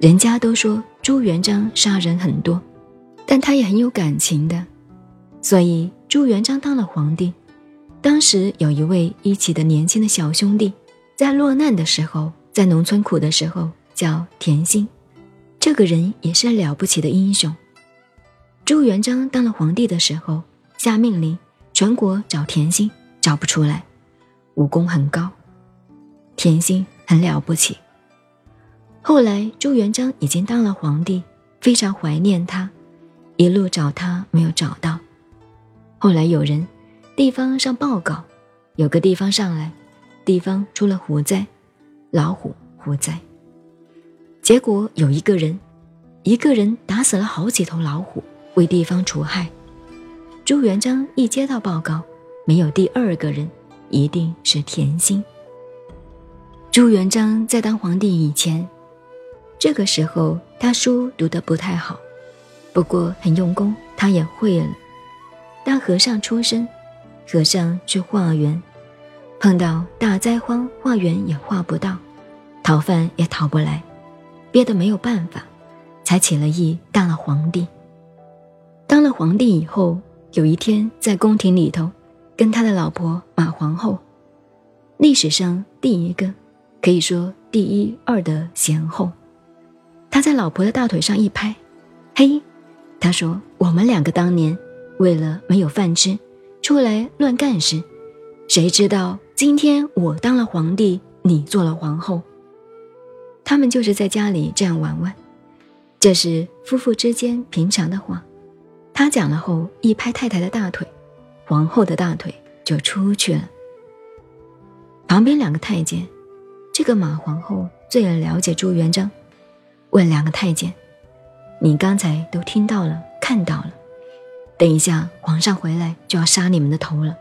人家都说朱元璋杀人很多，但他也很有感情的，所以朱元璋当了皇帝。当时有一位一起的年轻的小兄弟，在落难的时候，在农村苦的时候，叫田心。这个人也是了不起的英雄。朱元璋当了皇帝的时候，下命令全国找田心，找不出来，武功很高，田心很了不起。后来朱元璋已经当了皇帝，非常怀念他，一路找他没有找到。后来有人地方上报告，有个地方上来，地方出了虎灾，老虎虎灾。结果有一个人，一个人打死了好几头老虎，为地方除害。朱元璋一接到报告，没有第二个人，一定是田心。朱元璋在当皇帝以前，这个时候他书读得不太好，不过很用功，他也会了。当和尚出身，和尚去化缘，碰到大灾荒，化缘也化不到，讨饭也讨不来。憋得没有办法，才起了意当了皇帝。当了皇帝以后，有一天在宫廷里头，跟他的老婆马皇后，历史上第一个，可以说第一二的贤后。他在老婆的大腿上一拍，嘿，他说：“我们两个当年为了没有饭吃，出来乱干事，谁知道今天我当了皇帝，你做了皇后。”他们就是在家里这样玩玩，这是夫妇之间平常的话。他讲了后，一拍太太的大腿，皇后的大腿就出去了。旁边两个太监，这个马皇后最了解朱元璋，问两个太监：“你刚才都听到了，看到了，等一下皇上回来就要杀你们的头了，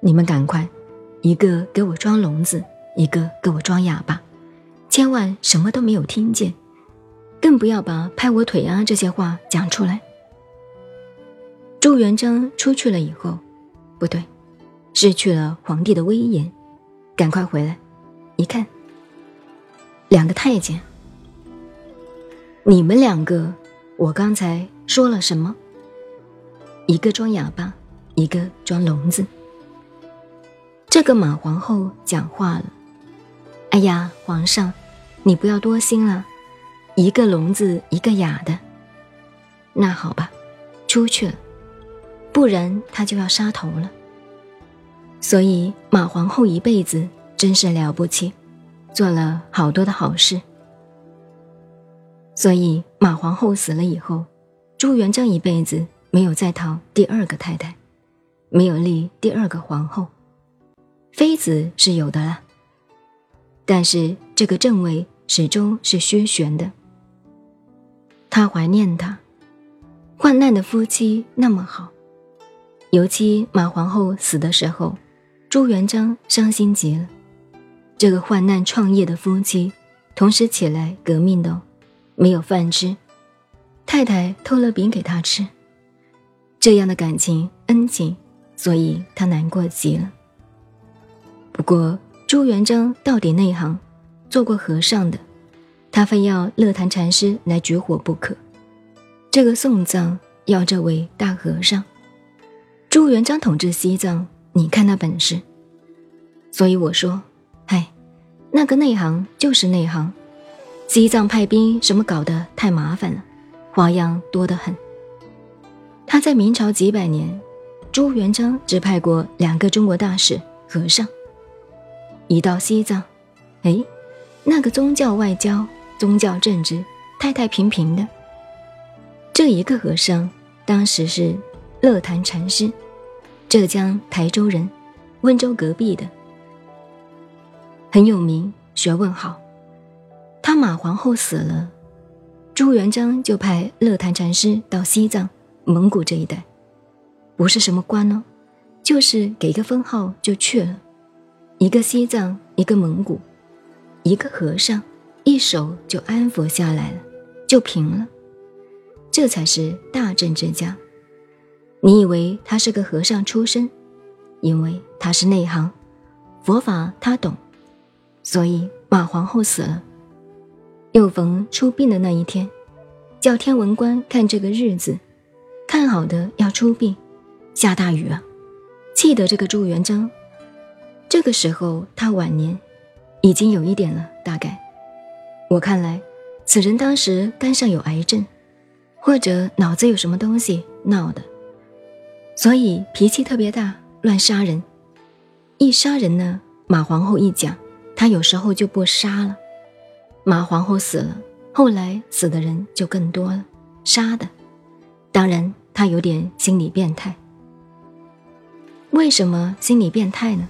你们赶快，一个给我装聋子，一个给我装哑巴。”千万什么都没有听见，更不要把拍我腿啊这些话讲出来。朱元璋出去了以后，不对，失去了皇帝的威严，赶快回来，一看，两个太监，你们两个，我刚才说了什么？一个装哑巴，一个装聋子。这个马皇后讲话了，哎呀，皇上。你不要多心了，一个聋子，一个哑的。那好吧，出去了，不然他就要杀头了。所以马皇后一辈子真是了不起，做了好多的好事。所以马皇后死了以后，朱元璋一辈子没有再讨第二个太太，没有立第二个皇后，妃子是有的了，但是这个正位。始终是虚悬的。他怀念他，患难的夫妻那么好，尤其马皇后死的时候，朱元璋伤心极了。这个患难创业的夫妻，同时起来革命的，没有饭吃，太太偷了饼给他吃，这样的感情恩情，所以他难过极了。不过朱元璋到底内行。做过和尚的，他非要乐坛禅师来绝火不可。这个送葬要这位大和尚。朱元璋统治西藏，你看那本事。所以我说，嗨，那个内行就是内行。西藏派兵什么搞得太麻烦了，花样多得很。他在明朝几百年，朱元璋只派过两个中国大使和尚。一到西藏，哎。那个宗教外交、宗教政治太太平平的，这一个和尚当时是乐坛禅师，浙江台州人，温州隔壁的，很有名，学问好。他马皇后死了，朱元璋就派乐坛禅师到西藏、蒙古这一带，不是什么官哦，就是给个封号就去了，一个西藏，一个蒙古。一个和尚，一手就安抚下来了，就平了。这才是大政治家。你以为他是个和尚出身？因为他是内行，佛法他懂，所以马皇后死了，又逢出殡的那一天，叫天文官看这个日子，看好的要出殡，下大雨啊，气得这个朱元璋。这个时候他晚年，已经有一点了，大概，我看来，此人当时肝上有癌症，或者脑子有什么东西闹的，所以脾气特别大，乱杀人。一杀人呢，马皇后一讲，他有时候就不杀了。马皇后死了，后来死的人就更多了，杀的。当然，他有点心理变态。为什么心理变态呢？